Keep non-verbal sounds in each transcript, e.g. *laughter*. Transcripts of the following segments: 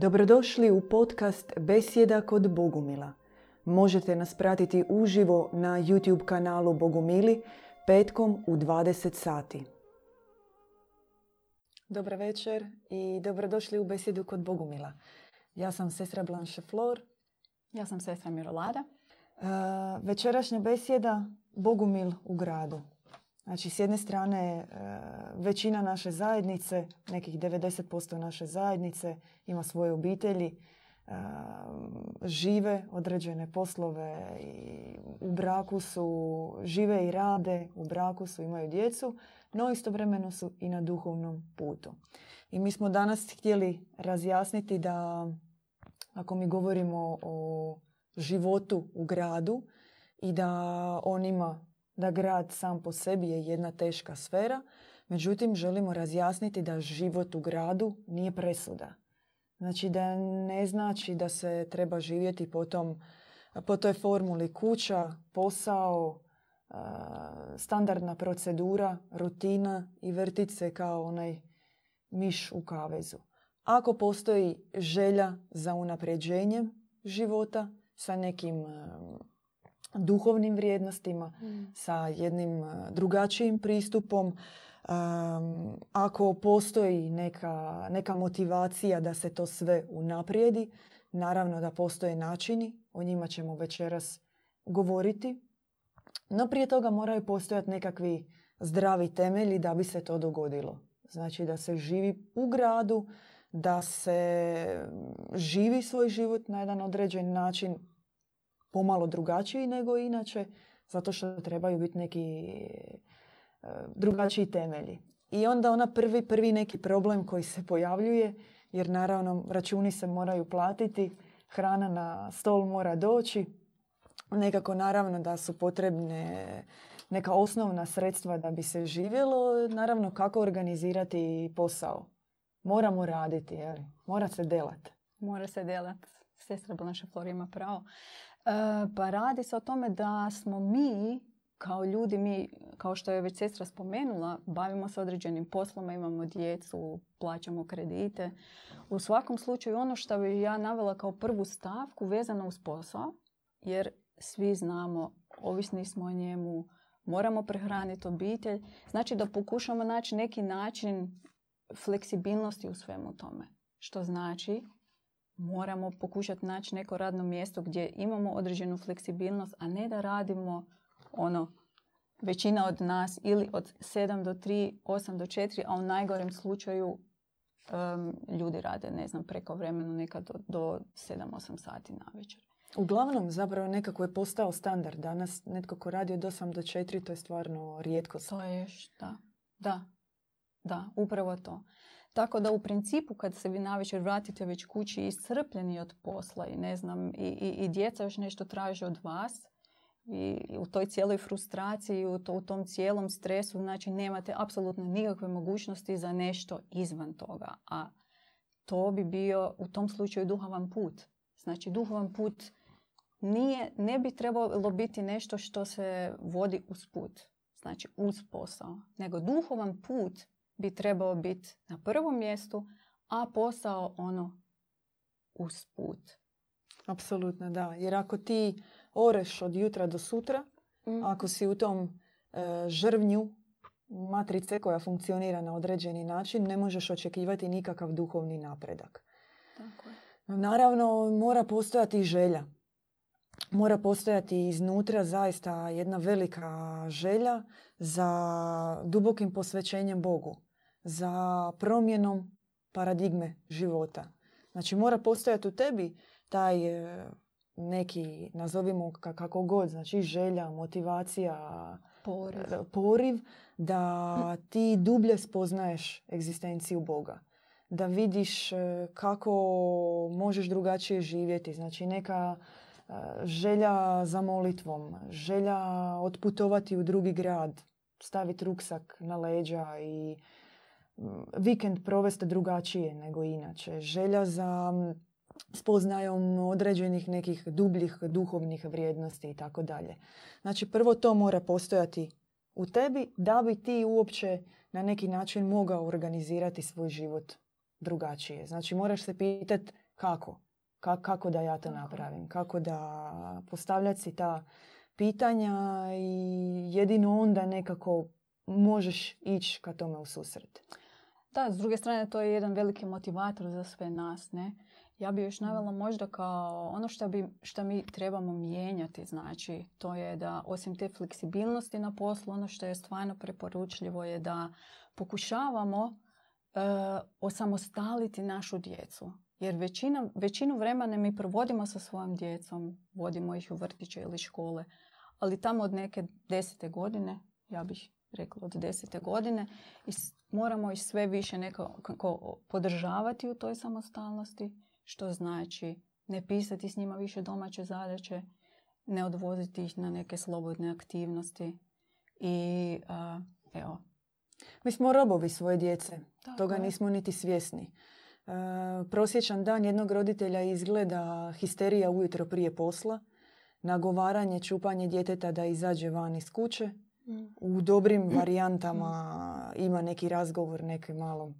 Dobrodošli u podcast Besjeda kod Bogumila. Možete nas pratiti uživo na YouTube kanalu Bogumili petkom u 20 sati. Dobar večer i dobrodošli u Besjedu kod Bogumila. Ja sam sestra Blanche Flor. Ja sam sestra Mirolada. Uh, večerašnja besjeda Bogumil u gradu. Znači, s jedne strane, uh, većina naše zajednice, nekih 90% naše zajednice, ima svoje obitelji, uh, žive određene poslove i u braku su, žive i rade, u braku su, imaju djecu, no istovremeno su i na duhovnom putu. I mi smo danas htjeli razjasniti da ako mi govorimo o životu u gradu i da on ima, da grad sam po sebi je jedna teška sfera, međutim želimo razjasniti da život u gradu nije presuda. Znači da ne znači da se treba živjeti po, tom, po toj formuli kuća, posao, standardna procedura, rutina i vrtit se kao onaj miš u kavezu. Ako postoji želja za unapređenjem života sa nekim duhovnim vrijednostima, Mm. sa jednim drugačijim pristupom, ako postoji neka, neka motivacija da se to sve unaprijedi, naravno da postoje načini, o njima ćemo večeras govoriti. No prije toga moraju postojati nekakvi zdravi temelji da bi se to dogodilo. Znači da se živi u gradu, da se živi svoj život na jedan određen način pomalo drugačiji nego inače, zato što trebaju biti neki drugačiji temelji. I onda ona prvi, prvi neki problem koji se pojavljuje, jer naravno računi se moraju platiti, hrana na stol mora doći, nekako naravno da su potrebne neka osnovna sredstva da bi se živjelo, naravno kako organizirati posao. Moramo raditi, jel? mora se delat. Mora se delat. Sestra Blanche Flor ima pravo. E, pa radi se o tome da smo mi kao ljudi, mi, kao što je već sestra spomenula, bavimo se određenim posloma, imamo djecu, plaćamo kredite. U svakom slučaju ono što bi ja navela kao prvu stavku vezano uz posao, jer svi znamo, ovisni smo o njemu, moramo prehraniti obitelj. Znači da pokušamo naći neki način fleksibilnosti u svemu tome. Što znači moramo pokušati naći neko radno mjesto gdje imamo određenu fleksibilnost, a ne da radimo ono većina od nas ili od 7 do 3, 8 do 4, a u najgorem slučaju um, ljudi rade, ne znam, preko vremenu nekad do, do 7-8 sati na večer. Uglavnom, zapravo nekako je postao standard. Danas netko ko radi od 8 do 4, to je stvarno rijetko. To je, da. Da. Da, upravo to. Tako da u principu kad se vi navečer vratite već kući iscrpljeni od posla i ne znam, i, i, i djeca još nešto traže od vas i, u toj cijeloj frustraciji, u, to, u tom cijelom stresu, znači nemate apsolutno nikakve mogućnosti za nešto izvan toga. A to bi bio u tom slučaju duhovan put. Znači duhovan put nije, ne bi trebalo biti nešto što se vodi uz put. Znači uz posao. Nego duhovan put bi trebao biti na prvom mjestu, a posao ono uz put. Apsolutno, da. Jer ako ti oreš od jutra do sutra, Mm. ako si u tom e, žrvnju matrice koja funkcionira na određeni način, ne možeš očekivati nikakav duhovni napredak. Tako je. No, Naravno, mora postojati želja. Mora postojati iznutra zaista jedna velika želja za dubokim posvećenjem Bogu, za promjenom paradigme života. Znači mora postojati u tebi taj e, neki, nazovimo kako god, znači želja, motivacija, Poriv. e, poriv da ti dublje spoznaješ egzistenciju Boga. Da vidiš e, kako možeš drugačije živjeti. Znači neka želja za molitvom, želja otputovati u drugi grad, staviti ruksak na leđa i vikend provesti drugačije nego inače. Želja za mm, spoznajom određenih nekih dubljih duhovnih vrijednosti i tako dalje. Znači prvo to mora postojati u tebi da bi ti uopće na neki način mogao organizirati svoj život drugačije. Znači moraš se pitati Kako? kako da ja to napravim? Kako da postavljati si ta pitanja i jedino onda nekako možeš ići ka tome u susret. Da, s druge strane to je jedan veliki motivator za sve nas, ne? Ja bi još navela možda kao ono što, bi, što mi trebamo mijenjati, znači to je da osim te fleksibilnosti na poslu, ono što je stvarno preporučljivo je da pokušavamo uh, osamostaliti našu djecu. Jer većina, većinu vremena mi provodimo sa svojom djecom, vodimo ih u vrtiće ili škole, ali tamo od neke desete godine, ja bih rekla od desete godine, i moramo ih sve više nekako podržavati u toj samostalnosti, što znači ne pisati s njima više domaće zadaće, ne odvoziti ih na neke slobodne aktivnosti. I evo. Mi smo robovi svoje djece. Toga nismo niti svjesni. E, prosječan dan jednog roditelja izgleda histerija ujutro prije posla, nagovaranje, čupanje djeteta da izađe van iz kuće. U dobrim varijantama ima neki razgovor, neki malo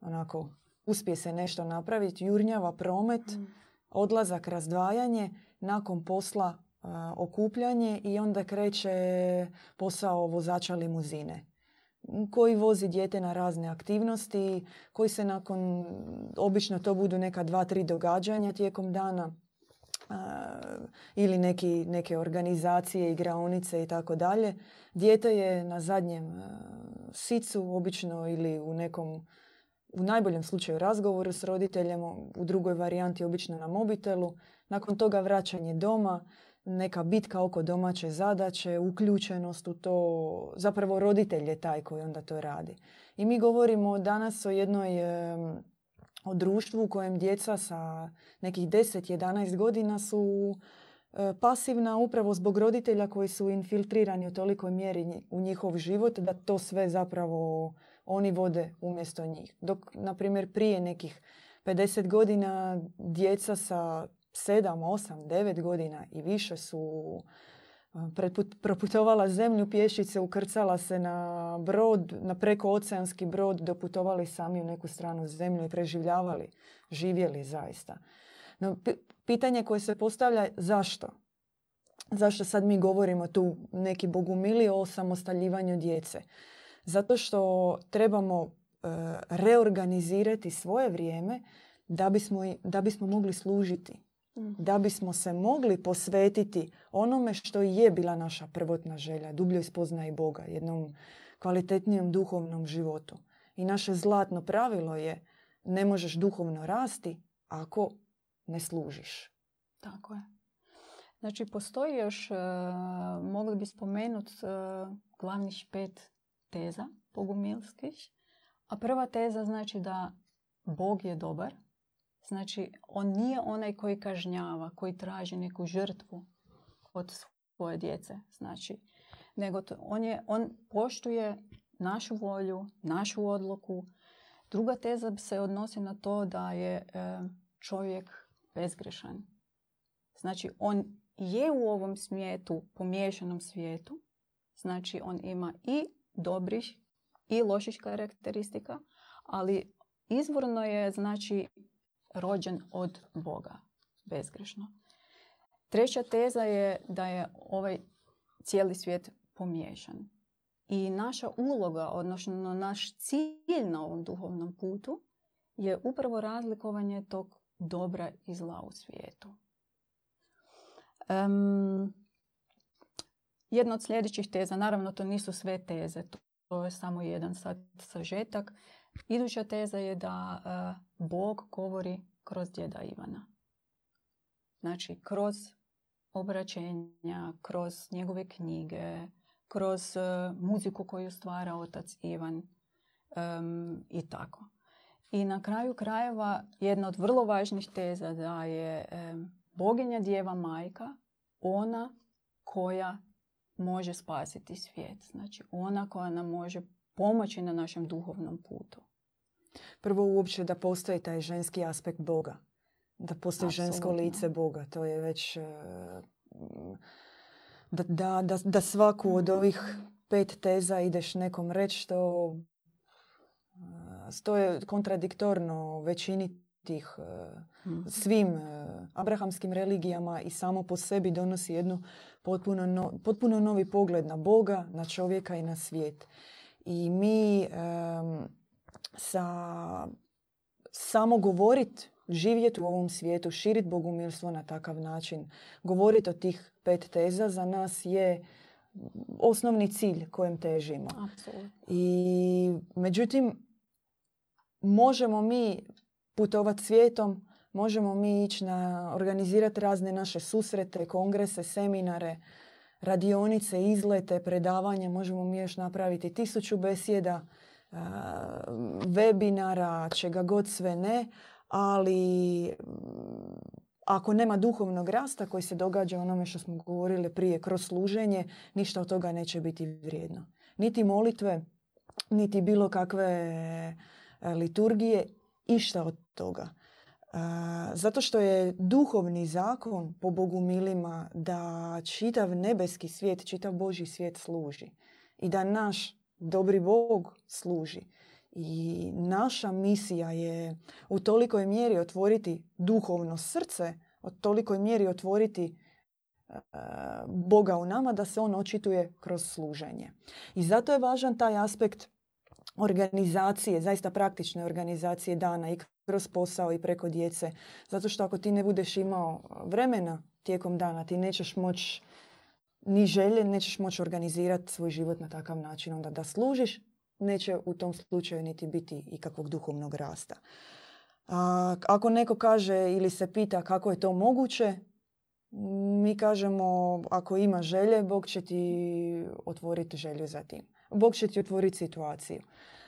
onako uspije se nešto napraviti, jurnjava promet, mm. odlazak, razdvajanje, nakon posla okupljanje i onda kreće posao vozača limuzine koji vozi dijete na razne aktivnosti, koji se nakon, obično to budu neka dva, tri događanja tijekom dana ili neki, neke organizacije, igraonice i tako dalje. Dijete je na zadnjem sicu, obično ili u nekom, u najboljem slučaju razgovoru s roditeljem, u drugoj varijanti obično na mobitelu. Nakon toga vraćanje doma, neka bitka oko domaće zadaće, uključenost u to, zapravo roditelj je taj koji onda to radi. I mi govorimo danas o jednoj o društvu u kojem djeca sa nekih 10-11 godina su e, pasivna upravo zbog roditelja koji su infiltrirani u tolikoj mjeri u njihov život da to sve zapravo oni vode umjesto njih. Dok, na primjer, prije nekih 50 godina djeca sa sedam, osam, devet godina i više su proputovala zemlju pješice, ukrcala se na brod, na prekooceanski brod, doputovali sami u neku stranu zemlju i preživljavali, živjeli zaista. No, pitanje koje se postavlja zašto? Zašto sad mi govorimo tu neki bogumili o samostaljivanju djece? Zato što trebamo e, reorganizirati svoje vrijeme da bismo, da bismo mogli služiti. Da bismo se mogli posvetiti onome što je bila naša prvotna želja, dubljoj spoznaji Boga, jednom kvalitetnijem duhovnom životu. I naše zlatno pravilo je ne možeš duhovno rasti ako ne služiš. Tako je. Znači, postoji još, uh, mogli bi spomenuti uh, glavnih pet teza bogumilskih. A prva teza znači da Bog je dobar, Znači, on nije onaj koji kažnjava, koji traži neku žrtvu od svoje djece. Znači, nego to, on, je, on poštuje našu volju, našu odluku. Druga teza se odnosi na to da je e, čovjek bezgrešan. Znači, on je u ovom svijetu, pomiješanom svijetu. Znači, on ima i dobrih i loših karakteristika, ali izvorno je, znači, rođen od Boga, bezgrešno. Treća teza je da je ovaj cijeli svijet pomiješan. I naša uloga, odnosno naš cilj na ovom duhovnom putu je upravo razlikovanje tog dobra i zla u svijetu. Um, jedna od sljedećih teza, naravno to nisu sve teze, to je samo jedan sad sažetak, Iduća teza je da e, Bog govori kroz djeda Ivana. Znači, kroz obraćenja, kroz njegove knjige, kroz e, muziku koju stvara otac Ivan i tako. I na kraju krajeva jedna od vrlo važnih teza da je boginja djeva majka ona koja može spasiti svijet. Znači ona koja nam može pomoći na našem duhovnom putu. Prvo uopće da postoji taj ženski aspekt Boga. Da postoji žensko lice Boga. To je već... E, da, da, da, da svaku od ovih pet teza ideš nekom reći što e, to je kontradiktorno većini tih mhm. svim abrahamskim religijama i samo po sebi donosi jednu potpuno, potpuno novi pogled na Boga, na čovjeka i na svijet. I mi sa samo govorit, živjeti u ovom svijetu, širiti bogumilstvo na takav način, govoriti o tih pet teza za nas je osnovni cilj kojem težimo. I međutim, možemo mi putovati svijetom, možemo mi ići na organizirati razne naše susrete, kongrese, seminare, radionice, izlete, predavanje, možemo mi još napraviti tisuću besjeda, webinara, čega god sve ne, ali ako nema duhovnog rasta koji se događa onome što smo govorili prije kroz služenje, ništa od toga neće biti vrijedno. Niti molitve, niti bilo kakve e, liturgije, išta od toga. Zato što je duhovni zakon po Bogu milima da čitav nebeski svijet, čitav Boži svijet služi. I da naš dobri Bog služi. I naša misija je u tolikoj mjeri otvoriti duhovno srce, u tolikoj mjeri otvoriti Boga u nama da se on očituje kroz služenje. I zato je važan taj aspekt organizacije, zaista praktične organizacije dana i kroz posao i preko djece. Zato što ako ti ne budeš imao vremena tijekom dana, ti nećeš moći ni želje, nećeš moći organizirati svoj život na takav način. Onda da služiš, neće u tom slučaju niti biti ikakvog duhovnog rasta. A, ako neko kaže ili se pita kako je to moguće, mi kažemo ako ima želje, Bog će ti otvoriti želju za tim. Bog će ti otvoriti situaciju.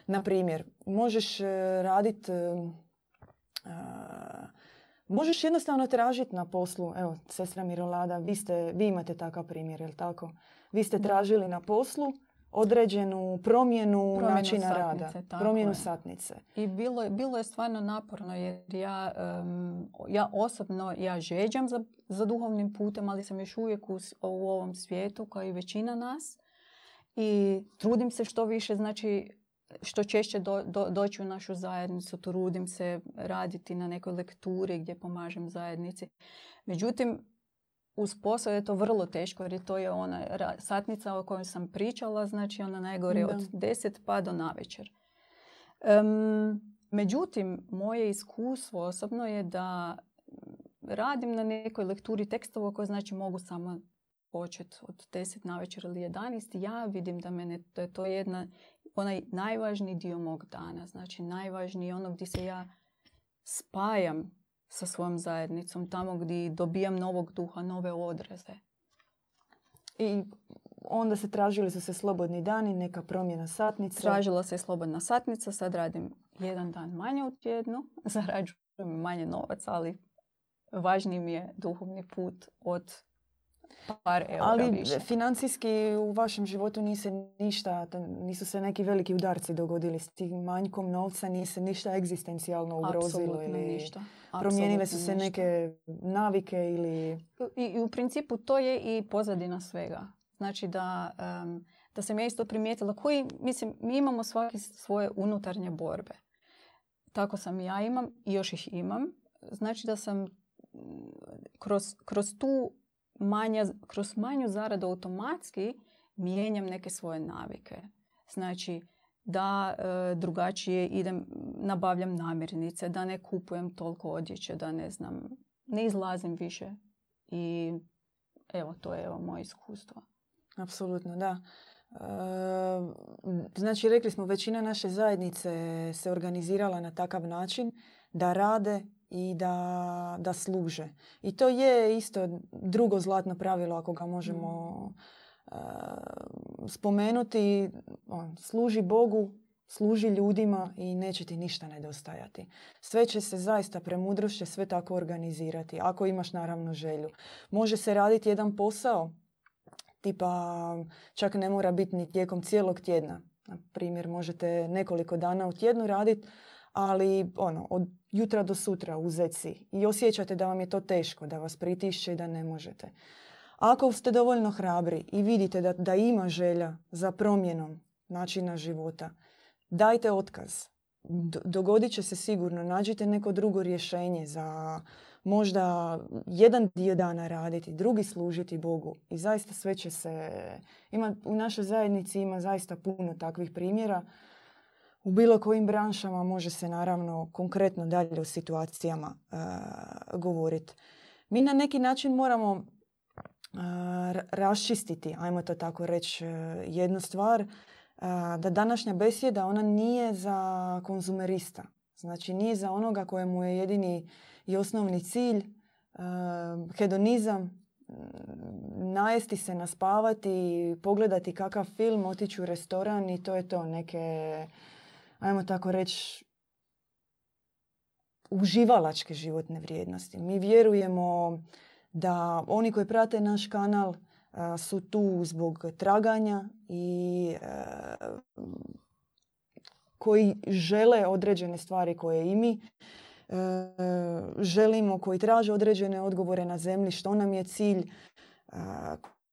Na primjer, možeš e, raditi e, Možeš jednostavno tražiti na poslu, evo, sestra Mirolada, vi, ste, vi imate takav primjer, jel tako? Vi ste tražili na poslu određenu promjenu, načina rada, promjenu satnice. I bilo je, bilo je stvarno naporno jer ja, ja osobno ja žeđam za, za duhovnim putem, ali sam još uvijek u, u ovom svijetu kao i većina nas i trudim se što više znači što češće do, do, doći u našu zajednicu, trudim se raditi na nekoj lekturi gdje pomažem zajednici. Međutim, uz posao je to vrlo teško jer to je ona satnica o kojoj sam pričala, znači ona najgore od 10 pa do navečer. Um, međutim, moje iskustvo osobno je da radim na nekoj lekturi tekstova koje znači mogu samo početi od 10 navečer ili 11. Ja vidim da mene da je to jedna onaj najvažniji dio mog dana. Znači najvažniji ono gdje se ja spajam sa svojom zajednicom, tamo gdje dobijam novog duha, nove odraze. I onda se tražili su se slobodni dani, neka promjena satnice. Tražila se slobodna satnica, sad radim jedan dan manje u tjednu, *laughs* zarađujem manje novaca, ali važniji mi je duhovni put od par eura Ali više. financijski u vašem životu nise ništa, nisu se neki veliki udarci dogodili s tim manjkom novca, nije se ništa egzistencijalno ugrozilo ili ništa. promijenile su se neke navike ili... I, I, u principu to je i pozadina svega. Znači da, da sam ja isto primijetila koji, mislim, mi imamo svaki svoje unutarnje borbe. Tako sam ja imam i još ih imam. Znači da sam kroz, kroz tu manja, kroz manju zaradu automatski mijenjam neke svoje navike. Znači da e, drugačije idem, nabavljam namirnice, da ne kupujem toliko odjeće, da ne znam, ne izlazim više. I evo, to je evo moje iskustvo. Apsolutno, da. E, znači, rekli smo, većina naše zajednice se organizirala na takav način da rade i da, da služe. I to je isto drugo zlatno pravilo ako ga možemo mm. spomenuti. On, služi Bogu, služi ljudima i neće ti ništa nedostajati. Sve će se zaista premudrošće sve tako organizirati, ako imaš naravno želju. Može se raditi jedan posao, tipa čak ne mora biti ni tijekom cijelog tjedna. Na primjer, možete nekoliko dana u tjednu raditi, ali ono, od jutra do sutra u zeci i osjećate da vam je to teško, da vas pritišće i da ne možete. Ako ste dovoljno hrabri i vidite da, da ima želja za promjenom načina života, dajte otkaz. dogodit će se sigurno. Nađite neko drugo rješenje za možda jedan dio dana raditi, drugi služiti Bogu. I zaista sve će se... Ima, u našoj zajednici ima zaista puno takvih primjera. U bilo kojim branšama može se naravno konkretno dalje u situacijama uh, govoriti. Mi na neki način moramo uh, raščistiti, ajmo to tako reći, uh, jednu stvar, da današnja besjeda ona nije za konzumerista. Znači nije za onoga kojemu je jedini i osnovni cilj hedonizam, najesti se, naspavati, pogledati kakav film, otići u restoran i to je to. Neke, ajmo tako reći, uživalačke životne vrijednosti. Mi vjerujemo da oni koji prate naš kanal su tu zbog traganja i koji žele određene stvari koje i mi e, želimo, koji traže određene odgovore na zemlji, što nam je cilj,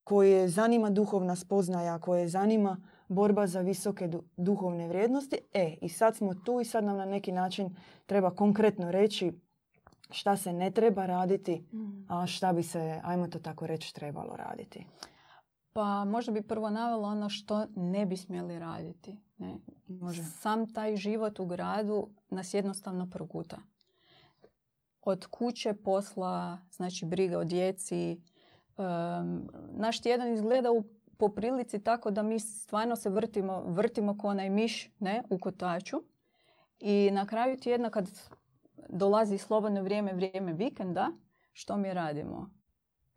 koje zanima duhovna spoznaja, koje zanima borba za visoke duhovne vrijednosti. E, i sad smo tu i sad nam na neki način treba konkretno reći šta se ne treba raditi, mm. a šta bi se, ajmo to tako reći, trebalo raditi. Pa možda bi prvo navela ono što ne bi smjeli raditi. Ne? Može. Sam taj život u gradu nas jednostavno proguta. Od kuće, posla, znači briga o djeci. Um, naš tjedan izgleda u po prilici tako da mi stvarno se vrtimo, vrtimo ko onaj miš ne, u kotaču. I na kraju tjedna kad dolazi slobodno vrijeme, vrijeme vikenda, što mi radimo?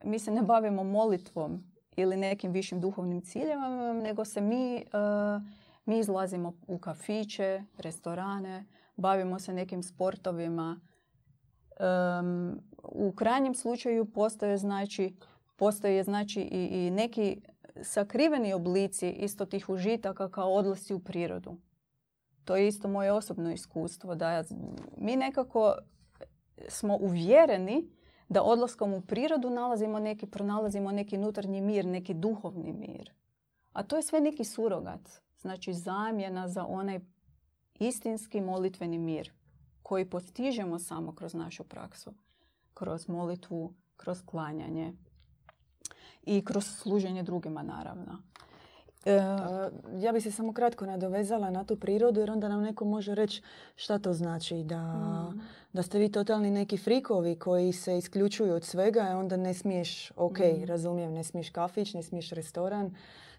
Mi se ne bavimo molitvom ili nekim višim duhovnim ciljevima, nego se mi, uh, mi izlazimo u kafiće, restorane, bavimo se nekim sportovima. Um, u krajnjem slučaju postoje znači, postoje znači i, i neki sakriveni oblici isto tih užitaka kao odlasci u prirodu. To je isto moje osobno iskustvo da mi nekako smo uvjereni da odlaskom u prirodu nalazimo neki, pronalazimo neki unutarnji mir, neki duhovni mir. A to je sve neki surogat, znači zamjena za onaj istinski molitveni mir koji postižemo samo kroz našu praksu, kroz molitvu, kroz klanjanje i kroz služenje drugima naravno. E, ja bi se samo kratko nadovezala na tu prirodu jer onda nam neko može reći šta to znači da, mm. da ste vi totalni neki frikovi koji se isključuju od svega i onda ne smiješ, ok, mm. razumijem, ne smiješ kafić, ne smiješ restoran.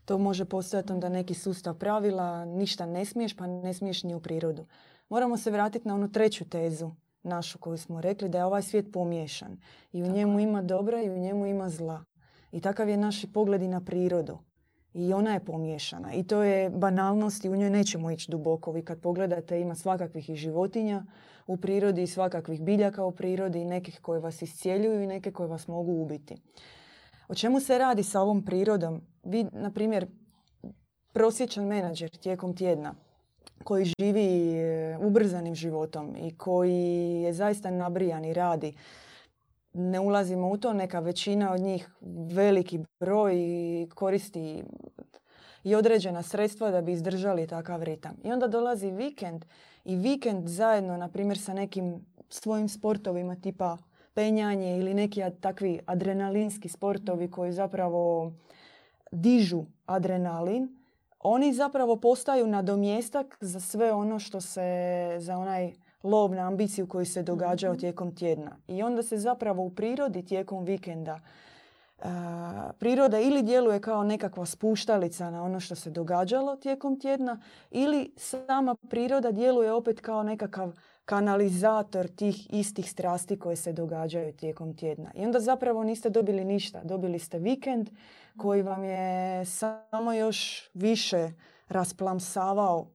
To može postojati onda neki sustav pravila, ništa ne smiješ pa ne smiješ ni u prirodu. Moramo se vratiti na onu treću tezu našu koju smo rekli da je ovaj svijet pomiješan i u njemu ima dobra i u njemu ima zla. I takav je naš pogled i na prirodu. I ona je pomiješana. I to je banalnost i u njoj nećemo ići duboko. Vi kad pogledate ima svakakvih i životinja u prirodi i svakakvih biljaka u prirodi i nekih koje vas iscijeljuju i neke koje vas mogu ubiti. O čemu se radi sa ovom prirodom? Vi, na primjer, prosječan menadžer tijekom tjedna koji živi e, ubrzanim životom i koji je zaista nabrijan i radi ne ulazimo u to, neka većina od njih, veliki broj koristi i određena sredstva da bi izdržali takav ritam. I onda dolazi vikend i vikend zajedno, na primjer, sa nekim svojim sportovima tipa penjanje ili neki takvi adrenalinski sportovi koji zapravo dižu adrenalin, oni zapravo postaju nadomjestak za sve ono što se, za onaj lov na ambiciju koji se događao mhm. tijekom tjedna. I onda se zapravo u prirodi tijekom vikenda priroda ili djeluje kao nekakva spuštalica na ono što se događalo tijekom tjedna ili sama priroda djeluje opet kao nekakav kanalizator tih istih strasti koje se događaju tijekom tjedna. I onda zapravo niste dobili ništa. Dobili ste vikend koji vam je samo još više rasplamsavao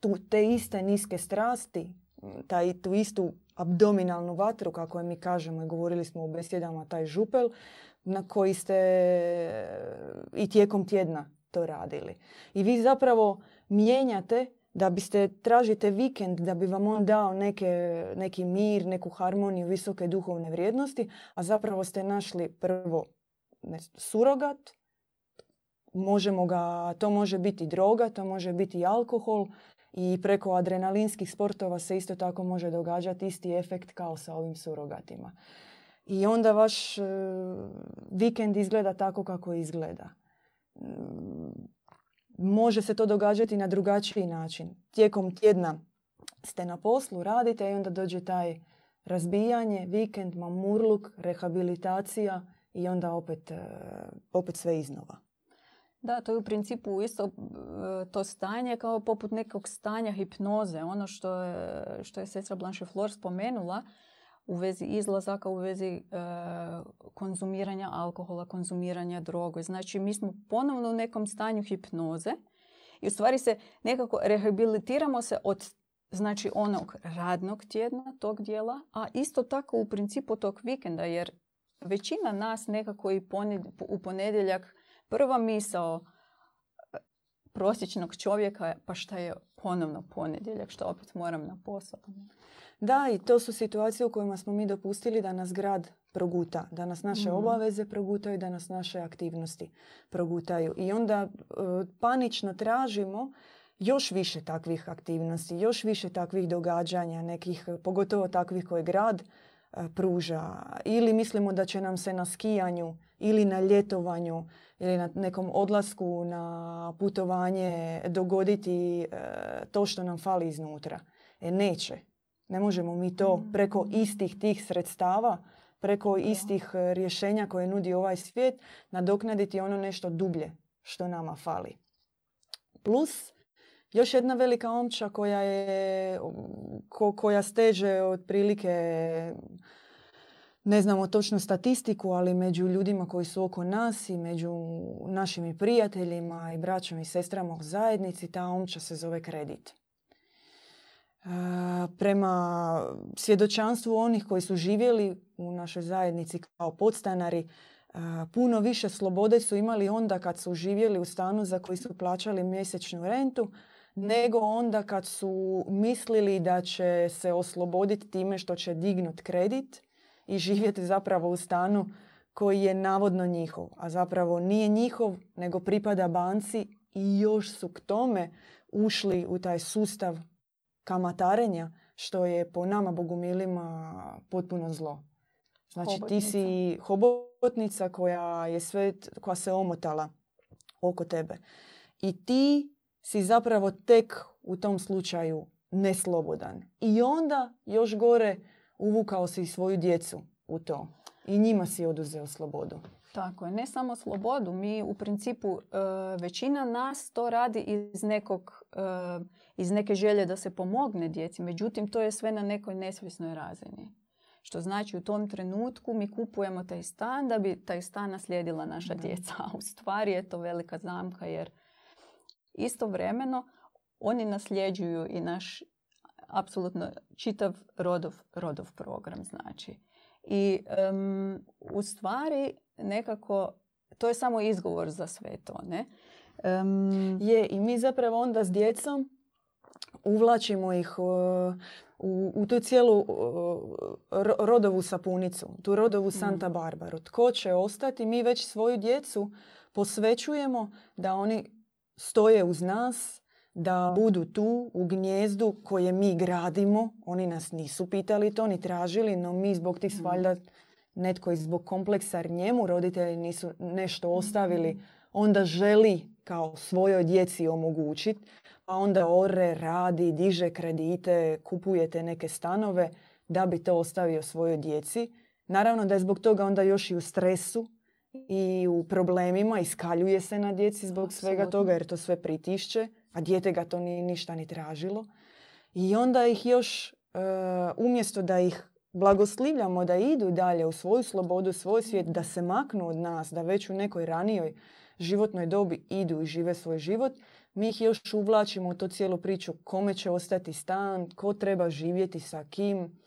tu, te iste niske strasti taj, tu istu abdominalnu vatru, kako je mi kažemo i govorili smo u besjedama, taj župel, na koji ste i tijekom tjedna to radili. I vi zapravo mijenjate da biste, tražite vikend da bi vam on dao neke, neki mir, neku harmoniju, visoke duhovne vrijednosti, a zapravo ste našli prvo surogat, možemo ga, to može biti droga, to može biti alkohol, I preko adrenalinskih sportova se isto tako može događati isti efekt kao sa ovim surogatima. I onda vaš e, vikend izgleda tako kako izgleda. Mm, može se to događati na drugačiji način. Tijekom tjedna ste na poslu, radite i onda dođe taj razbijanje, vikend, mamurluk, rehabilitacija i onda opet, e, opet sve iznova. Da, to je u principu isto to stanje kao poput nekog stanja hipnoze. Ono što je, što je sestra Blanche Flor spomenula u vezi izlazaka, u vezi e, konzumiranja alkohola, konzumiranja droge. Znači mi smo ponovno u nekom stanju hipnoze i u stvari se nekako rehabilitiramo se od znači onog radnog tjedna, tog dijela, a isto tako u principu tog vikenda, jer većina nas nekako i u ponedjeljak prva misao e, prosječnog čovjeka pa šta je ponovno ponedjeljak, što opet moram na posao. Da, i to su situacije u kojima smo mi dopustili da nas grad proguta, da nas naše mm. obaveze progutaju, da nas naše aktivnosti progutaju. I onda e, panično tražimo još više takvih aktivnosti, još više takvih događanja, nekih, pogotovo takvih koje grad pruža. Ili mislimo da će nam se na skijanju ili na ljetovanju ili na nekom odlasku na putovanje dogoditi e, to što nam fali iznutra. E neće. Ne možemo mi to mm. preko istih tih sredstava, preko istih e, rješenja koje nudi ovaj svijet, nadoknaditi ono nešto dublje što nama fali. Plus, još jedna velika omča koja je, koja steže otprilike ne znamo točno statistiku, ali među ljudima koji su oko nas i među našim prijateljima i braćom i sestrama u zajednici, ta omča se zove kredit. E, prema svjedočanstvu onih koji su živjeli u našoj zajednici kao podstanari, e, puno više slobode su imali onda kad su živjeli u stanu za koji su plaćali mjesečnu rentu, nego onda kad su mislili da će se osloboditi time što će dignut kredit i živjeti zapravo u stanu koji je navodno njihov, a zapravo nije njihov, nego pripada banci i još su k tome ušli u taj sustav kamatarenja, što je po nama bogumilima potpuno zlo. Znači ti si hobotnica koja je sve, koja se omotala oko tebe. I ti si zapravo tek u tom slučaju neslobodan. I onda još gore uvukao si svoju djecu u to. I njima si oduzeo slobodu. Tako je, ne samo slobodu. Mi u principu, e, većina nas to radi iz nekog, e, iz neke želje da se pomogne djeci. Međutim, to je sve na nekoj nesvjesnoj razini. Što znači u tom trenutku mi kupujemo taj stan da bi taj stan naslijedila naša djeca. A u stvari je to velika zamka jer istovremeno oni nasljeđuju i naš apsolutno čitav rodov, rodov program znači. I u stvari nekako to je samo izgovor za sve to, ne? je, i mi zapravo onda s djecom uvlačimo ih u, u tu cijelu rodovu sapunicu, tu rodovu mm. Santa Barbaru. Tko će ostati? Mi već svoju djecu posvećujemo da oni stoje uz nas, da budu tu u gnjezdu koje mi gradimo. Oni nas nisu pitali to ni tražili, no mi zbog tih mhm. valjda netko zbog kompleksa jer njemu roditelji nisu nešto ostavili, onda želi kao svojoj djeci omogućiti, pa onda ore, radi, diže kredite, kupujete neke stanove da bi to ostavio svojoj djeci. Naravno da je zbog toga onda još i u stresu i u problemima, iskaljuje se na djeci zbog svega toga jer to sve pritišće a dijete ga to ni, ništa ni tražilo. I onda ih još, uh, umjesto da ih blagoslivljamo da idu dalje u svoju slobodu, svoj svijet, da se maknu od nas, da već u nekoj ranijoj životnoj dobi idu i žive svoj život, mi ih još uvlačimo u to cijelu priču kome će ostati stan, ko treba živjeti sa kim,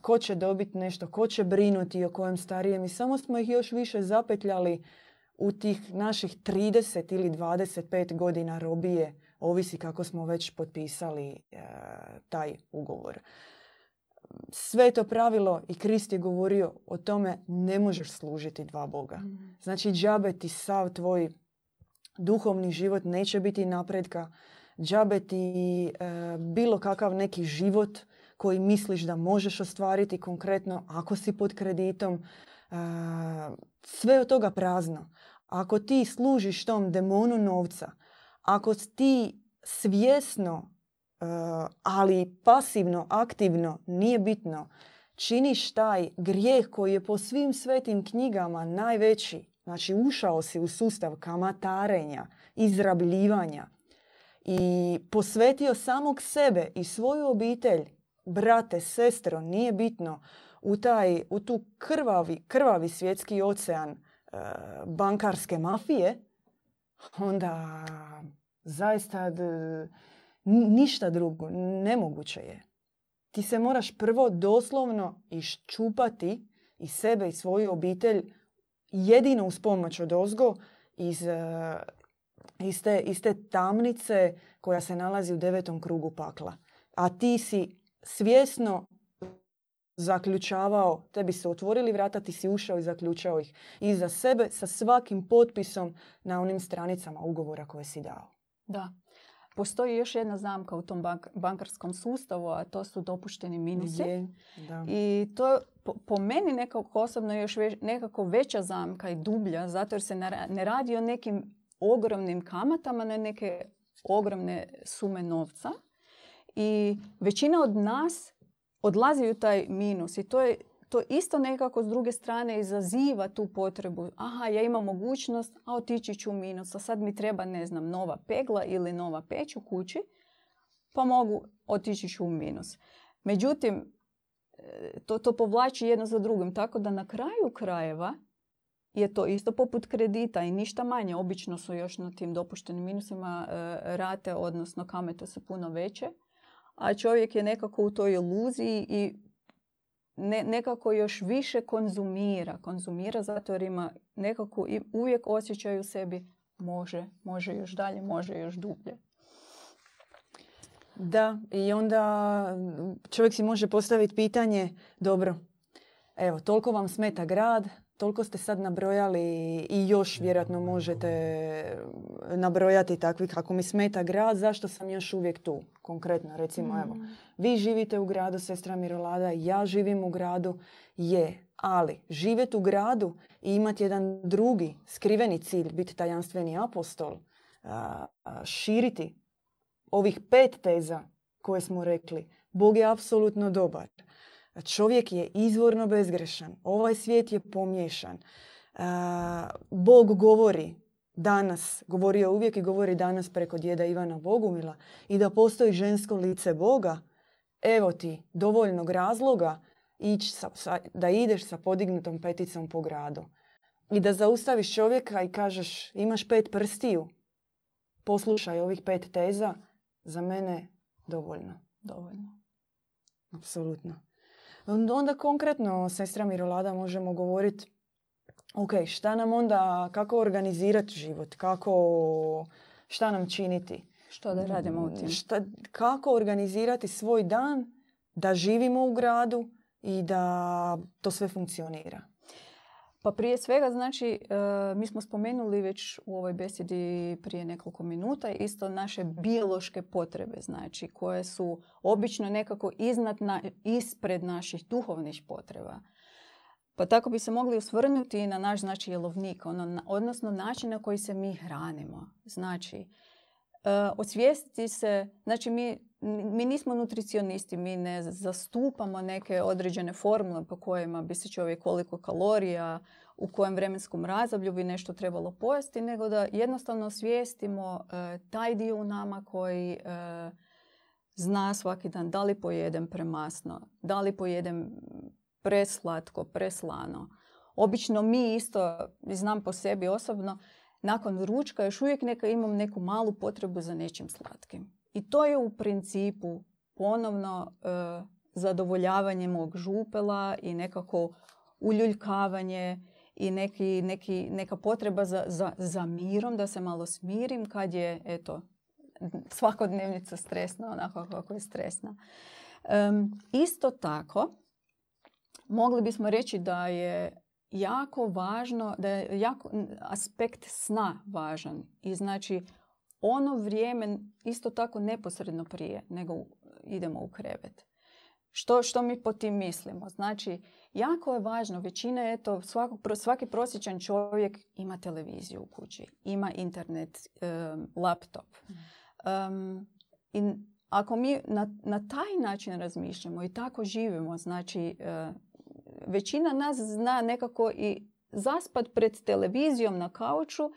ko će dobiti nešto, ko će brinuti o kojem starijem i samo smo ih još više zapetljali u tih naših 30 ili 25 godina robije, ovisi kako smo već potpisali e, taj ugovor. Sve to pravilo i Krist je govorio o tome ne možeš služiti dva Boga. Mm. Znači džabe ti sav tvoj duhovni život neće biti napretka, džabe ti bilo kakav neki život koji misliš da možeš ostvariti konkretno ako si pod kreditom. Sve od toga prazno. Ako ti služiš tom demonu novca, ako ti svjesno, ali pasivno, aktivno, nije bitno, činiš taj grijeh koji je po svim svetim knjigama najveći, znači ušao si u sustav kamatarenja, izrabljivanja i posvetio samog sebe i svoju obitelj, brate, sestro, nije bitno, u, taj, u tu krvavi, krvavi svjetski ocean e, bankarske mafije, onda zaista ništa drugo nemoguće je ti se moraš prvo doslovno iščupati iz sebe i svoju obitelj jedino uz pomoć od ozgo iz, eh, iz, te, iz te tamnice koja se nalazi u devetom krugu pakla. A ti si svjesno zaključavao, tebi se otvorili vrata, ti si ušao i zaključao ih iza sebe sa svakim potpisom na onim stranicama ugovora koje si dao. Da. Postoji još jedna zamka u tom bankarskom sustavu, a to su dopušteni minusi. I to po, po meni nekako osobno još nekako veća zamka i dublja, zato jer se ne radi o nekim ogromnim kamatama na neke ogromne sume novca. I većina od nas odlazi u taj minus i to je to isto nekako s druge strane izaziva tu potrebu. Aha, ja imam mogućnost, a otići ću u minus, a sad mi treba, ne znam, nova pegla ili nova peć u kući, pa mogu otići ću u minus. Međutim, e, to, to povlači jedno za drugim, tako da na kraju krajeva je to isto poput kredita i ništa manje. Obično su još na tim dopuštenim minusima e, rate, odnosno kamete su puno veće. A čovjek je nekako u toj iluziji i ne, nekako još više konzumira. Konzumira zato jer ima nekako i uvijek osjećaju sebi može, može još dalje, može još dublje. Da, i onda čovjek si može postaviti pitanje, dobro, evo, toliko vam smeta grad, toliko ste sad nabrojali i još vjerojatno možete nabrojati takvi kako mi smeta grad, zašto sam još uvijek tu? Konkretno, recimo, evo, mm. vi živite u gradu, sestra Mirolada, ja živim u gradu, je, ali živjeti u gradu i imati jedan drugi skriveni cilj, biti tajanstveni apostol, širiti ovih pet teza koje smo rekli, Bog je apsolutno dobar. Čovjek je izvorno bezgrešan. Ovaj svijet je pomiješan. Bog govori danas, govorio uvijek i govori danas preko djeda Ivana Bogumila i da postoji žensko lice Boga, evo ti dovoljnog razloga ići sa, da ideš sa podignutom peticom po gradu. I da zaustaviš čovjeka i kažeš imaš pet prstiju, poslušaj ovih pet teza, za mene dovoljno. Dovoljno. Apsolutno. Onda konkretno, sestra Mirolada, možemo govoriti ok, šta nam onda, kako organizirati život, kako, šta nam činiti. Što da radimo u tim? Šta, kako organizirati svoj dan da živimo u gradu i da to sve funkcionira. Pa prije svega, znači, e, mi smo spomenuli već u ovoj besedi prije nekoliko minuta isto naše biološke potrebe, znači, koje su obično nekako iznad ispred naših duhovnih potreba. Pa tako bi se mogli osvrnuti na naš znači jelovnik, ono, odnosno način na koji se mi hranimo. Znači, osvijestiti se, znači mi, mi nismo nutricionisti, mi ne zastupamo neke određene formule po kojima bi se čovjek koliko kalorija, u kojem vremenskom razdoblju bi nešto trebalo pojesti, nego da jednostavno osvijestimo e, taj dio u nama koji e, zna svaki dan da li pojedem premasno, da li pojedem preslatko, preslano. Obično mi isto, znam po sebi osobno, nakon ručka još uvijek neka imam neku malu potrebu za nečim slatkim. I to je u principu ponovno e, zadovoljavanje mog župela i nekako uljuljkavanje i neki, neki, neka potreba za, za, za mirom, da se malo smirim kad je, eto, svakodnevnica stresna, onako kako je stresna. isto tako, mogli bismo reći da je jako važno, da je jako aspekt sna važan. I znači ono vrijeme isto tako neposredno prije nego idemo u krevet. Što, što mi po tim mislimo? Znači, jako je važno, većina je to, svaki prosječan čovjek ima televiziju u kući, ima internet, laptop. Um, I ako mi na, na taj način razmišljamo i tako živimo, znači uh, većina nas zna nekako i zaspat pred televizijom na kauču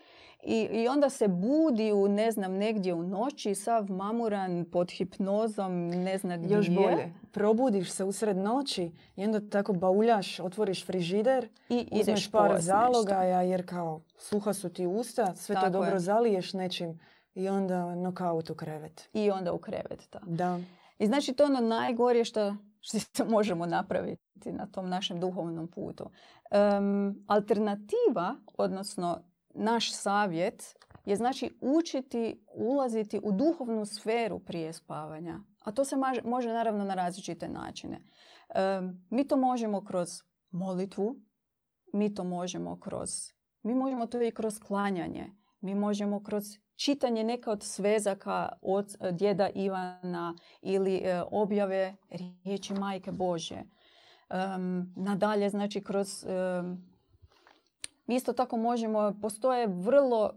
i, i onda se budi u, ne znam, negdje u noći, sav mamuran pod hipnozom, ne znam gdje. Još bolje. Probudiš se usred noći i onda tako bauljaš, otvoriš frižider, I uzmeš par zalogaja jer kao suha su ti usta, sve to dobro zaliješ nečim i onda nokaut u krevet. I onda u krevet, da. Da. I znači to ono najgorije što, što *laughs* možemo napraviti na tom našem duhovnom putu. Um, alternativa, odnosno naš savjet, je znači učiti ulaziti u duhovnu sferu prije spavanja. A to se može naravno na različite načine. Um, mi to možemo kroz molitvu, mi to možemo kroz, mi možemo to i kroz klanjanje, mi možemo kroz čitanje neka od svezaka od djeda Ivana ili e, objave riječi Majke Božje. Um, nadalje, znači kroz... mi isto tako možemo, postoje vrlo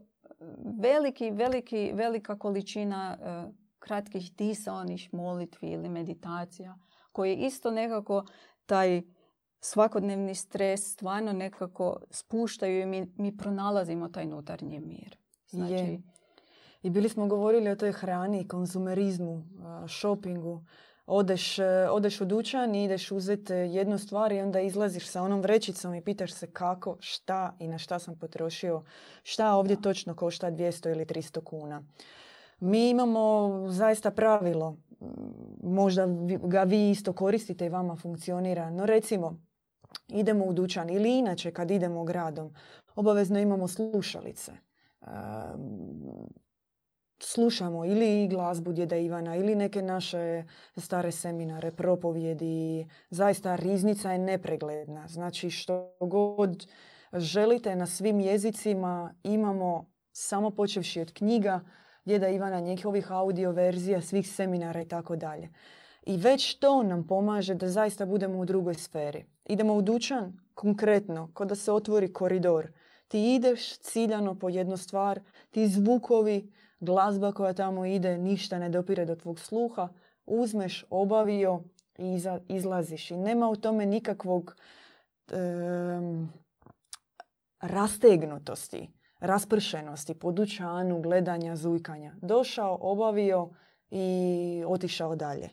veliki, veliki, velika količina uh, kratkih onih molitvi ili meditacija koje isto nekako taj svakodnevni stres stvarno nekako spuštaju i mi, mi pronalazimo taj unutarnji mir. Znači, Je. I bili smo govorili o toj hrani, konzumerizmu, shoppingu. Odeš, e, odeš u dućan i ideš uzeti jednu stvar i onda izlaziš sa onom vrećicom i pitaš se kako, šta i na šta sam potrošio, šta ovdje točno košta 200 ili 300 kuna. Mi imamo zaista pravilo, možda ga vi isto koristite i vama funkcionira, no recimo idemo u dućan ili inače kad idemo gradom, obavezno imamo slušalice slušamo ili glazbu djeda Ivana ili neke naše stare seminare, propovjedi. Zaista riznica je nepregledna. Znači što god želite na svim jezicima imamo samo počevši od knjiga djeda Ivana, njihovih audio verzija, svih seminara i tako dalje. I već to nam pomaže da zaista budemo u drugoj sferi. Idemo u dućan, konkretno, kod da se otvori koridor. Ti ideš ciljano po jednu stvar, ti zvukovi, glazba koja tamo ide ništa ne dopire do tvog sluha, uzmeš, obavio i izlaziš. I nema u tome nikakvog rastegnutosti, raspršenosti, podučanu, gledanja, zujkanja. Došao, obavio i otišao dalje. E,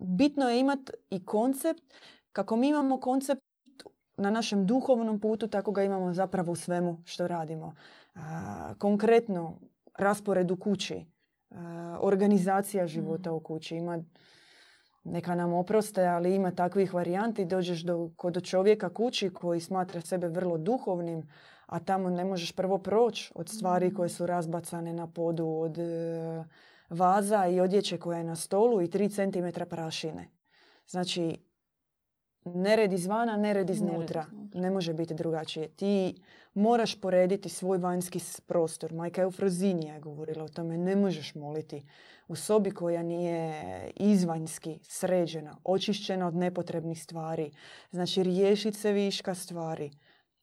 bitno je imati i koncept, kako mi imamo koncept na našem duhovnom putu, tako ga imamo zapravo u svemu što radimo konkretno raspored u kući, organizacija života u kući. Ima, neka nam oproste, ali ima takvih varijanti. Dođeš do, kod čovjeka kući koji smatra sebe vrlo duhovnim, a tamo ne možeš prvo proći od stvari koje su razbacane na podu, od e, vaza i odjeće koja je na stolu i 3 cm prašine. Znači, nered izvana, nered iznutra. Ne može biti drugačije. Ti moraš porediti svoj vanjski prostor. Majka Eufrozinija je govorila o tome. Ne možeš moliti u sobi koja nije izvanjski sređena, očišćena od nepotrebnih stvari. Znači riješiti se viška stvari.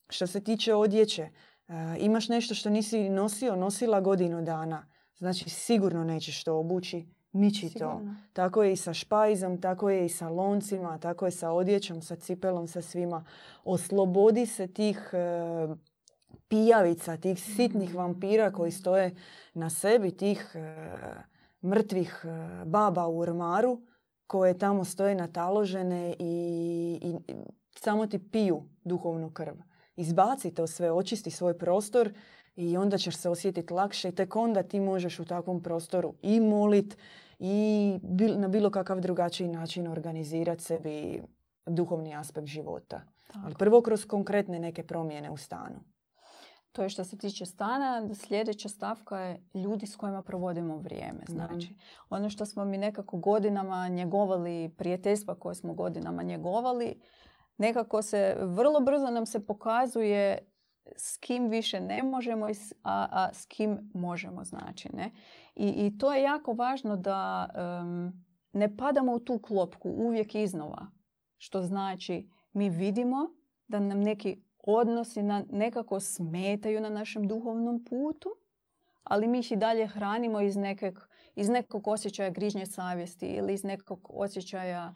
Što se tiče odjeće, e, imaš nešto što nisi nosio, nosila godinu dana. Znači sigurno nećeš to obući Miči to. Tako je i sa špajzom, tako je i sa loncima, tako je sa odjećom, sa cipelom, sa svima. Oslobodi se tih e, pijavica, tih sitnih vampira koji stoje na sebi, tih e, mrtvih e, baba u ormaru koje tamo stoje nataložene i, i, samo ti piju duhovnu krv. Izbaci to sve, očisti svoj prostor i onda ćeš se osjetiti lakše i tek onda ti možeš u takvom prostoru i molit i na bilo kakav drugačiji način organizirati sebi duhovni aspekt života. Ali prvo kroz konkretne neke promjene u stanu. To je što se tiče stana. Sljedeća stavka je ljudi s kojima provodimo vrijeme. Znači, ono što smo mi nekako godinama njegovali, prijateljstva koje smo godinama njegovali, nekako se, vrlo brzo nam se pokazuje s kim više ne možemo, a, a s kim možemo, znači. Ne? I, I to je jako važno da ne padamo u tu klopku uvijek iznova. Što znači mi vidimo da nam neki odnosi na, nekako smetaju na našem duhovnom putu, ali mi ih i dalje hranimo iz, nekog, iz nekog osjećaja grižnje savjesti ili iz nekog osjećaja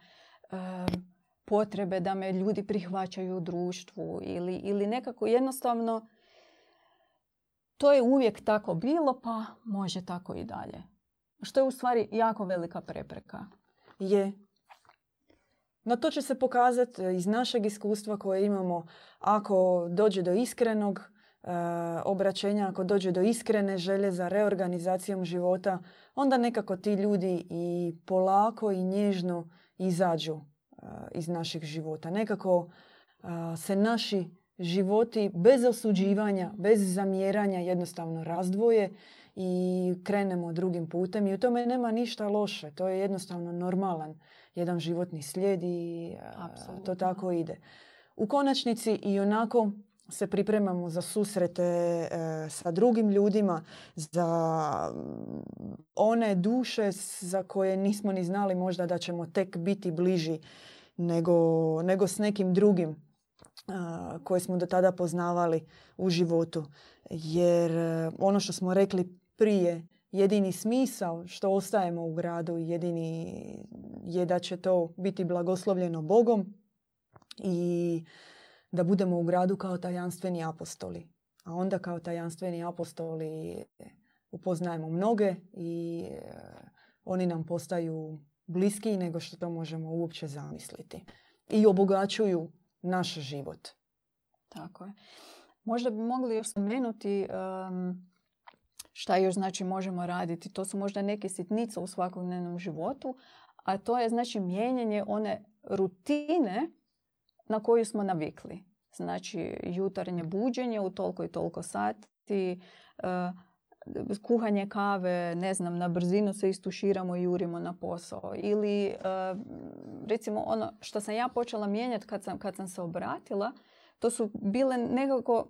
potrebe da me ljudi prihvaćaju u društvu ili, ili nekako jednostavno to je uvijek tako bilo pa može tako i dalje. Što je u stvari jako velika prepreka. Je. No to će se pokazati iz našeg iskustva koje imamo ako dođe do iskrenog e, obraćenja, ako dođe do iskrene želje za reorganizacijom života, onda nekako ti ljudi i polako i nježno izađu iz naših života. Nekako se naši životi bez osuđivanja, bez zamjeranja jednostavno razdvoje i krenemo drugim putem i u tome nema ništa loše. To je jednostavno normalan jedan životni slijed i to tako ide. U konačnici i onako se pripremamo za susrete e, sa drugim ljudima, za one duše za koje nismo ni znali možda da ćemo tek biti bliži nego, nego s nekim drugim koje smo do tada poznavali u životu. Jer e, ono što smo rekli prije, jedini smisao što ostajemo u gradu jedini je da će to biti blagoslovljeno Bogom i da budemo u gradu kao tajanstveni apostoli. A onda kao tajanstveni apostoli upoznajemo mnoge i e, oni nam postaju bliskiji nego što to možemo uopće zamisliti. I obogaćuju naš život. Tako je. Možda bi mogli još spomenuti um, šta još znači možemo raditi. To su možda neke sitnice u svakodnevnom životu, a to je znači mijenjanje one rutine na koju smo navikli. Znači jutarnje buđenje u toliko i toliko sati, uh, kuhanje kave, ne znam, na brzinu se istuširamo i jurimo na posao. Ili e, recimo ono što sam ja počela mijenjati kad sam, kad sam se obratila, to su bile nekako,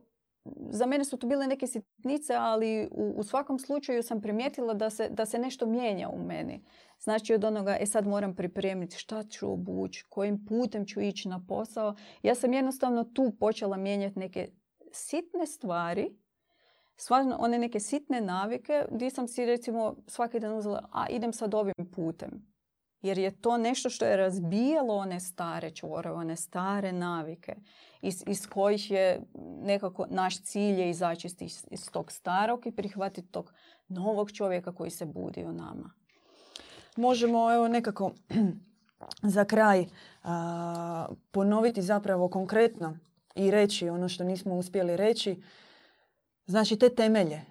za mene su to bile neke sitnice, ali u, u svakom slučaju sam primijetila da se, da se nešto mijenja u meni. Znači od onoga, e sad moram pripremiti šta ću obući, kojim putem ću ići na posao. Ja sam jednostavno tu počela mijenjati neke sitne stvari stvarno one neke sitne navike gdje sam si recimo svaki dan uzela, a idem sad ovim putem. Jer je to nešto što je razbijalo one stare čvorove, one stare navike iz, iz kojih je nekako naš cilj je izaći iz, iz tog starog i prihvatiti tog novog čovjeka koji se budi u nama. Možemo evo nekako *clears throat* za kraj ponoviti zapravo konkretno i reći ono što nismo uspjeli reći Znači te temelje.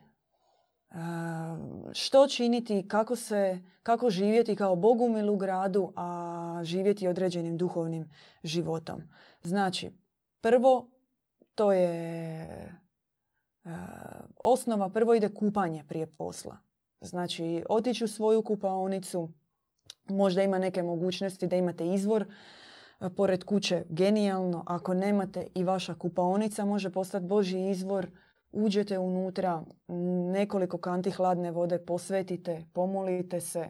Što činiti, kako, se, kako živjeti kao bogumil u gradu, a živjeti određenim duhovnim životom. Znači, prvo, to je osnova, prvo ide kupanje prije posla. Znači, otići u svoju kupaonicu, možda ima neke mogućnosti da imate izvor pored kuće, genijalno. Ako nemate i vaša kupaonica može postati Boži izvor uđete unutra, nekoliko kanti hladne vode posvetite, pomolite se.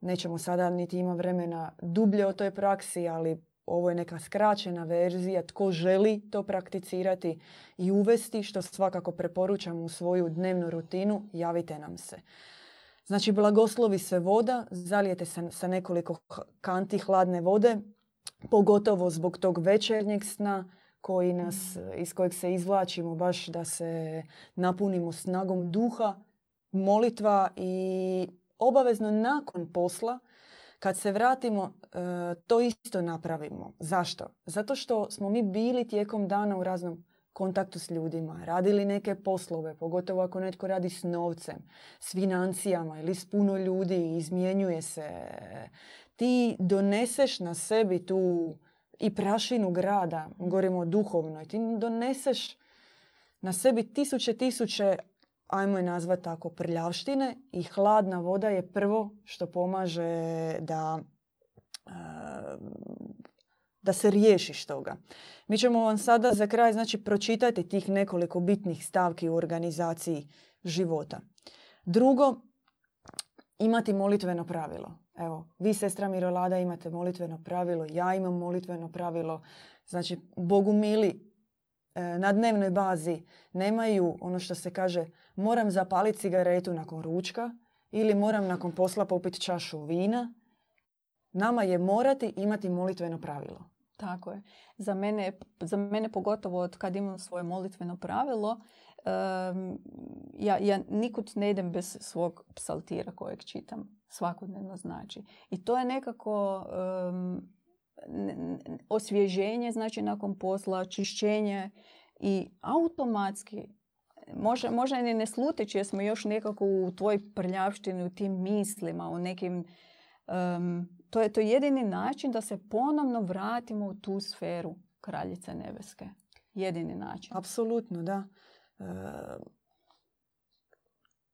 Nećemo sada niti ima vremena dublje o toj praksi, ali ovo je neka skraćena verzija. Tko želi to prakticirati i uvesti, što svakako preporučam u svoju dnevnu rutinu, javite nam se. Znači, blagoslovi se voda, zalijete se sa nekoliko kanti hladne vode, pogotovo zbog tog večernjeg sna, koji nas, iz kojeg se izvlačimo baš da se napunimo snagom duha, molitva i obavezno nakon posla kad se vratimo e, to isto napravimo. Zašto? Zato što smo mi bili tijekom dana u raznom kontaktu s ljudima, radili neke poslove, pogotovo ako netko radi s novcem, s financijama ili s puno ljudi, izmjenjuje se. Ti doneseš na sebi tu i prašinu grada, govorimo duhovno, i ti doneseš na sebi tisuće, tisuće, ajmo je nazvati tako, prljavštine i hladna voda je prvo što pomaže da, da se riješiš toga. Mi ćemo vam sada za kraj znači, pročitati tih nekoliko bitnih stavki u organizaciji života. Drugo, imati molitveno pravilo. Evo, vi sestra Mirolada imate molitveno pravilo, ja imam molitveno pravilo. Znači, Bogu mili e, na dnevnoj bazi nemaju ono što se kaže moram zapaliti cigaretu nakon ručka ili moram nakon posla popiti čašu vina. Nama je morati imati molitveno pravilo. Tako je. Za mene, za mene pogotovo od kad imam svoje molitveno pravilo, ja, ja nikud ne idem bez svog psaltira kojeg čitam. Svakodnevno znači. I to je nekako osvježenje, znači nakon posla, čišćenje i automatski može, može ni ne sluteći jer smo još nekako u tvoj prljavštini, u tim mislima, u nekim... to je to jedini način da se ponovno vratimo u tu sferu kraljice nebeske. Jedini način. Apsolutno, da. E,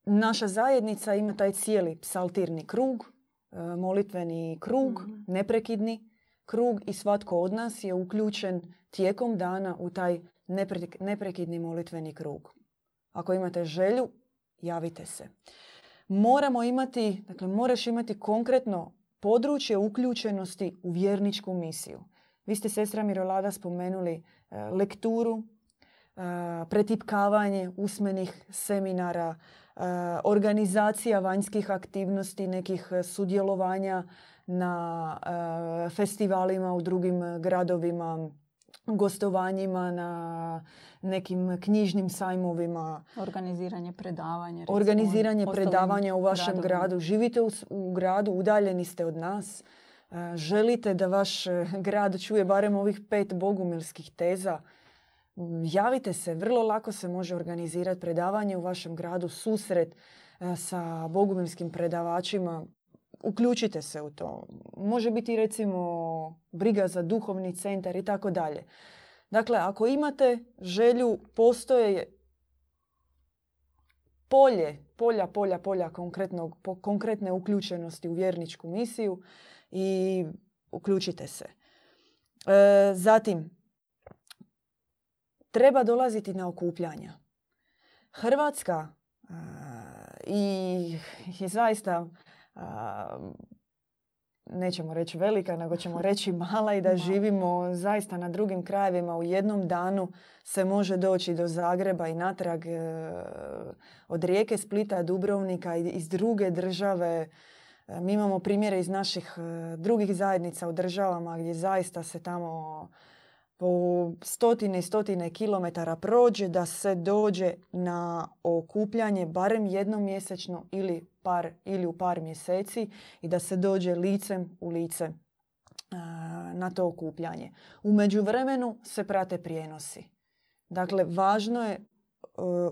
naša zajednica ima taj cijeli psaltirni krug, e, molitveni krug, mhm. neprekidni krug i svatko od nas je uključen tijekom dana u taj neprekidni molitveni krug. Ako imate želju, javite se. Moramo imati, dakle, moraš imati konkretno područje uključenosti u vjerničku misiju. Vi ste, sestra Mirolada, spomenuli e, lekturu, pretipkavanje usmenih seminara, e, organizacija vanjskih aktivnosti, nekih sudjelovanja na festivalima u drugim gradovima, gostovanjima na nekim knjižnim sajmovima. Organiziranje predavanja. Organiziranje predavanja u vašem gradu. Živite u, gradu, udaljeni ste od nas. E, želite da vaš e, grad čuje barem ovih pet bogumilskih teza. Javite se, vrlo lako se može organizirati predavanje u vašem gradu, susret e, sa bogumilskim predavačima uključite se u to. Može biti recimo briga za duhovni centar i tako dalje. Dakle, ako imate želju, postoje polje, polja, polja, polja konkretne uključenosti u vjerničku misiju i uključite se. E, zatim, treba dolaziti na okupljanja. Hrvatska i, i zaista nećemo reći velika, nego ćemo *laughs* reći mala i da živimo zaista na drugim krajevima. U jednom danu se može doći do Zagreba i natrag e, od rijeke Splita, Dubrovnika i iz druge države. E, mi imamo primjere iz naših e, drugih zajednica u državama gdje zaista se tamo po stotine i stotine kilometara prođe da se dođe na okupljanje barem jednom mjesečno ili, par, ili u par mjeseci i da se dođe licem u lice na to okupljanje. U međuvremenu se prate prijenosi. Dakle, važno je e,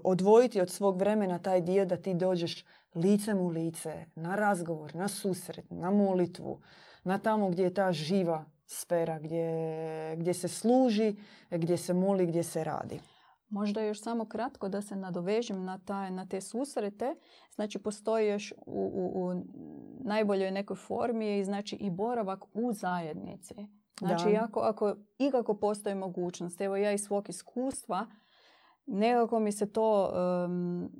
odvojiti od svog vremena taj dio da ti dođeš licem u lice, na razgovor, na susret, na molitvu, na tamo gdje je ta živa sfera gdje, gdje se služi, gdje se moli, gdje se radi. Možda još samo kratko da se nadovežem na, taj, na te susrete. Znači postoji još u, u, u najboljoj nekoj formi i znači i boravak u zajednici. Znači ako, ako ikako postoji mogućnost, evo ja iz svog iskustva, nekako mi se to um,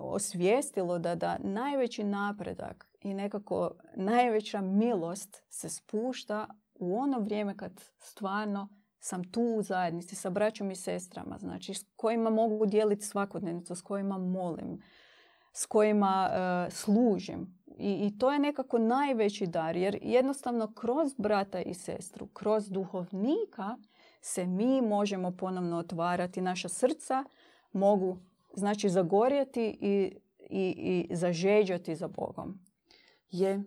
osvijestilo da, da najveći napredak i nekako najveća milost se spušta u ono vrijeme kad stvarno sam tu u zajednici sa braćom i sestrama, znači s kojima mogu dijeliti svakodnevnicu, s kojima molim, s kojima uh, služim. I, I to je nekako najveći dar, jer jednostavno kroz brata i sestru, kroz duhovnika se mi možemo ponovno otvarati. Naša srca mogu znači zagorjeti i, i, i zažeđati za Bogom. Je,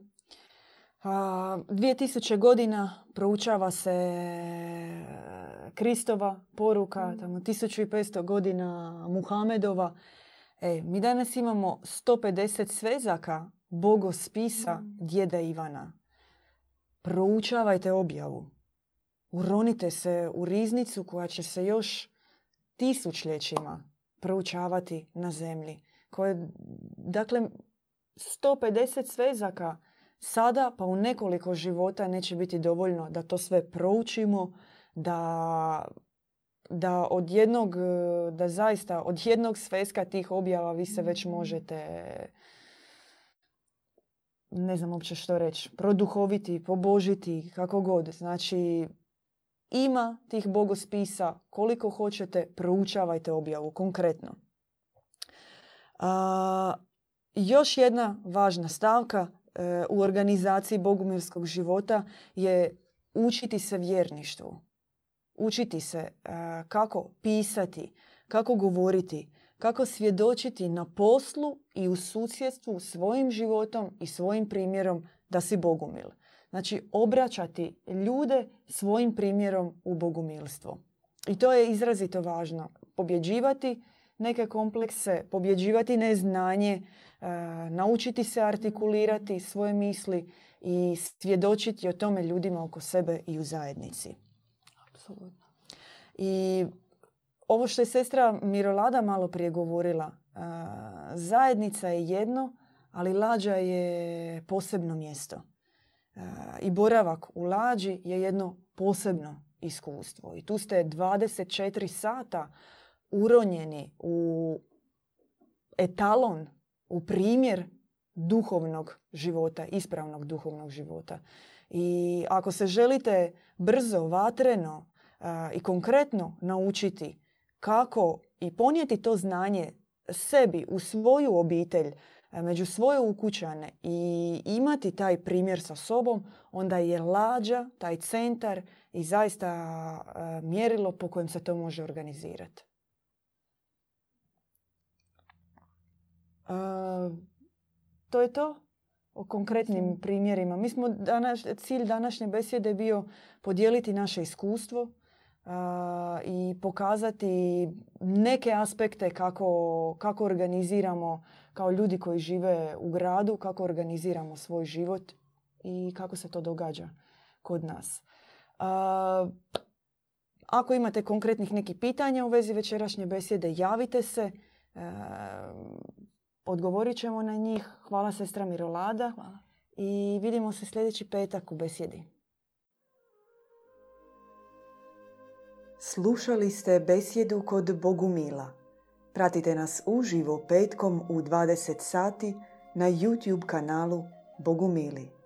2000 godina proučava se Kristova poruka, mm. tamo 1500 godina Muhamedova. E, mi danas imamo 150 svezaka bogospisa mm. djeda Ivana. Proučavajte objavu. Uronite se u riznicu koja će se još tisućljećima proučavati na zemlji. Koje, dakle, 150 svezaka sada pa u nekoliko života neće biti dovoljno da to sve proučimo, da, da od jednog, da zaista od jednog sveska tih objava vi se već možete ne znam uopće što reći, produhoviti, pobožiti, kako god. Znači, ima tih bogospisa, koliko hoćete, proučavajte objavu konkretno. A, još jedna važna stavka u organizaciji bogumilskog života je učiti se vjerništvu. Učiti se e, kako pisati, kako govoriti, kako svjedočiti na poslu i u susjedstvu svojim životom i svojim primjerom da si bogumil. Znači, obraćati ljude svojim primjerom u bogumilstvo. I to je izrazito važno. Pobjeđivati neke komplekse, pobjeđivati neznanje, e, naučiti se artikulirati svoje misli i svjedočiti o tome ljudima oko sebe i u zajednici. Apsolutno. I ovo što je sestra Mirolada malo prije govorila, e, zajednica je jedno, ali lađa je posebno mjesto. E, I boravak u lađi je jedno posebno iskustvo. I tu ste 24 sata uronjeni u etalon, u primjer duhovnog života, ispravnog duhovnog života. I ako se želite brzo, vatreno i konkretno naučiti kako i ponijeti to znanje sebi u svoju obitelj, među svoje ukućane i imati taj primjer sa sobom, onda je lađa, taj centar i zaista mjerilo po kojem se to može organizirati. To je to o konkretnim primjerima. Mi smo danas, cilj današnje besjede bio podijeliti naše iskustvo i pokazati neke aspekte kako, kako organiziramo kao ljudi koji žive u gradu, kako organiziramo svoj život i kako se to događa kod nas. ako imate konkretnih nekih pitanja u vezi večerašnje besjede, javite se. Odgovorit ćemo na njih. Hvala sestra Mirolada. Hvala. I vidimo se sljedeći petak u besjedi. Slušali ste besjedu kod Bogumila. Pratite nas uživo petkom u 20 sati na YouTube kanalu Bogumili.